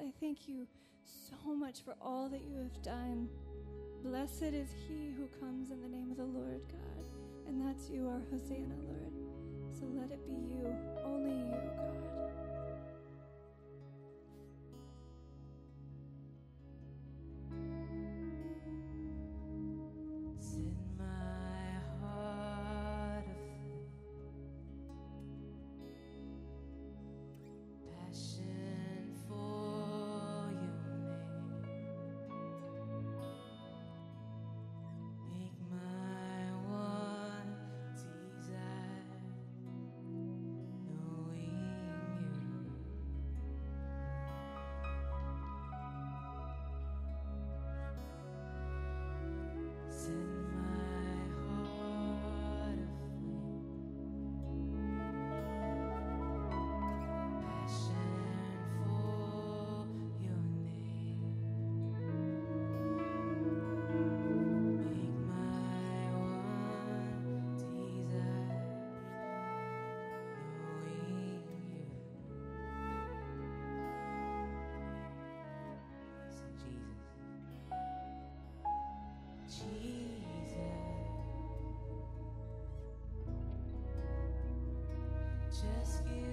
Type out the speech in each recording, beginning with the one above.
I thank you so much for all that you have done. Blessed is he who comes in the name of the Lord God. And that's you, our Hosanna, Lord. So let it be you, only you, God. ask you.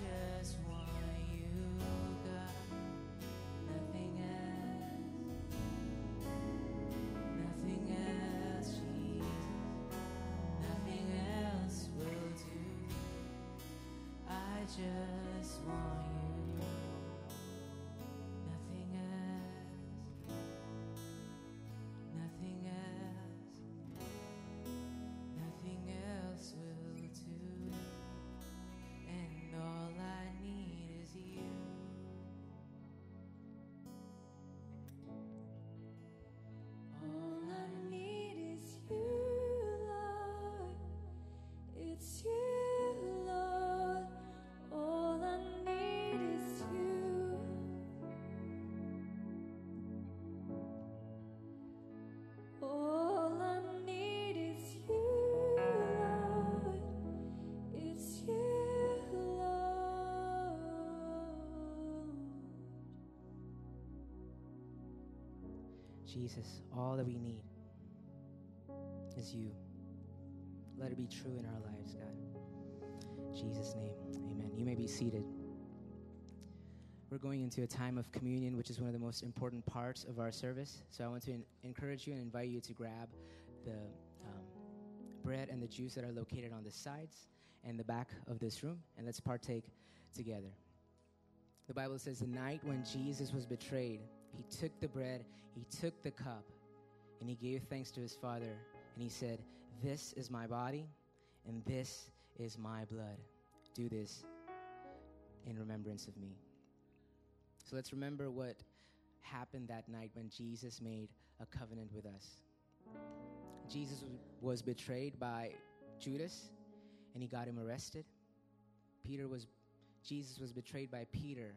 just want you, God. Nothing else. Nothing else, Jesus. Nothing else will do. I just Jesus, all that we need is you. Let it be true in our lives, God. In Jesus' name, amen. You may be seated. We're going into a time of communion, which is one of the most important parts of our service. So I want to en- encourage you and invite you to grab the um, bread and the juice that are located on the sides and the back of this room, and let's partake together. The Bible says the night when Jesus was betrayed, he took the bread, he took the cup, and he gave thanks to his Father, and he said, This is my body, and this is my blood. Do this in remembrance of me. So let's remember what happened that night when Jesus made a covenant with us. Jesus was betrayed by Judas, and he got him arrested. Peter was Jesus was betrayed by Peter,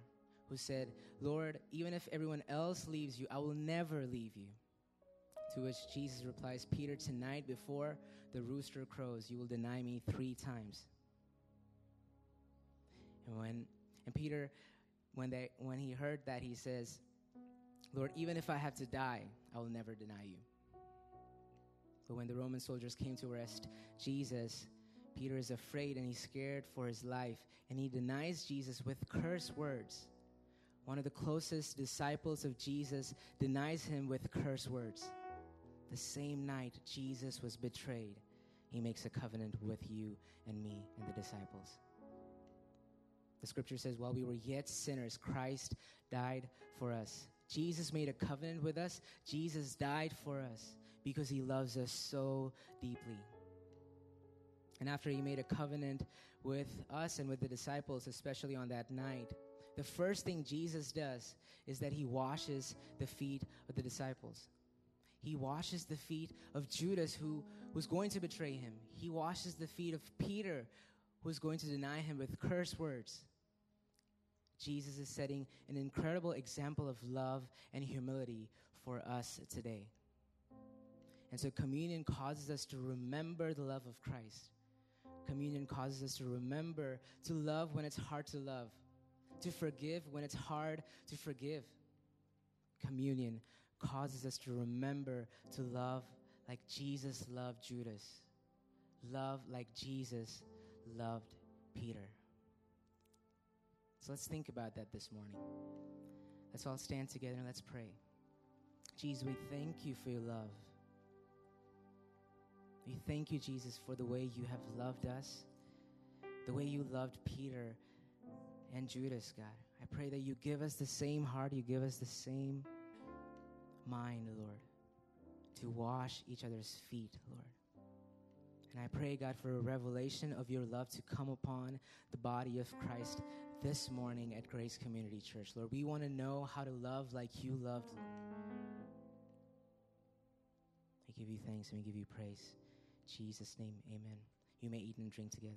who said, Lord, even if everyone else leaves you, I will never leave you. To which Jesus replies, Peter, tonight before the rooster crows, you will deny me three times. And when and Peter, when they when he heard that, he says, Lord, even if I have to die, I will never deny you. But when the Roman soldiers came to arrest Jesus, Peter is afraid and he's scared for his life, and he denies Jesus with curse words. One of the closest disciples of Jesus denies him with curse words. The same night Jesus was betrayed, he makes a covenant with you and me and the disciples. The scripture says, while we were yet sinners, Christ died for us. Jesus made a covenant with us. Jesus died for us because he loves us so deeply. And after he made a covenant with us and with the disciples, especially on that night, the first thing Jesus does is that he washes the feet of the disciples. He washes the feet of Judas, who was going to betray him. He washes the feet of Peter, who was going to deny him with curse words. Jesus is setting an incredible example of love and humility for us today. And so, communion causes us to remember the love of Christ. Communion causes us to remember to love when it's hard to love, to forgive when it's hard to forgive. Communion causes us to remember to love like Jesus loved Judas, love like Jesus loved Peter. So let's think about that this morning. Let's all stand together and let's pray. Jesus, we thank you for your love. We thank you, Jesus, for the way you have loved us, the way you loved Peter and Judas, God. I pray that you give us the same heart, you give us the same mind, Lord, to wash each other's feet, Lord. And I pray, God, for a revelation of your love to come upon the body of Christ this morning at Grace Community Church. Lord, we want to know how to love like you loved, Lord. I give you thanks and we give you praise. In Jesus' name, amen. You may eat and drink together.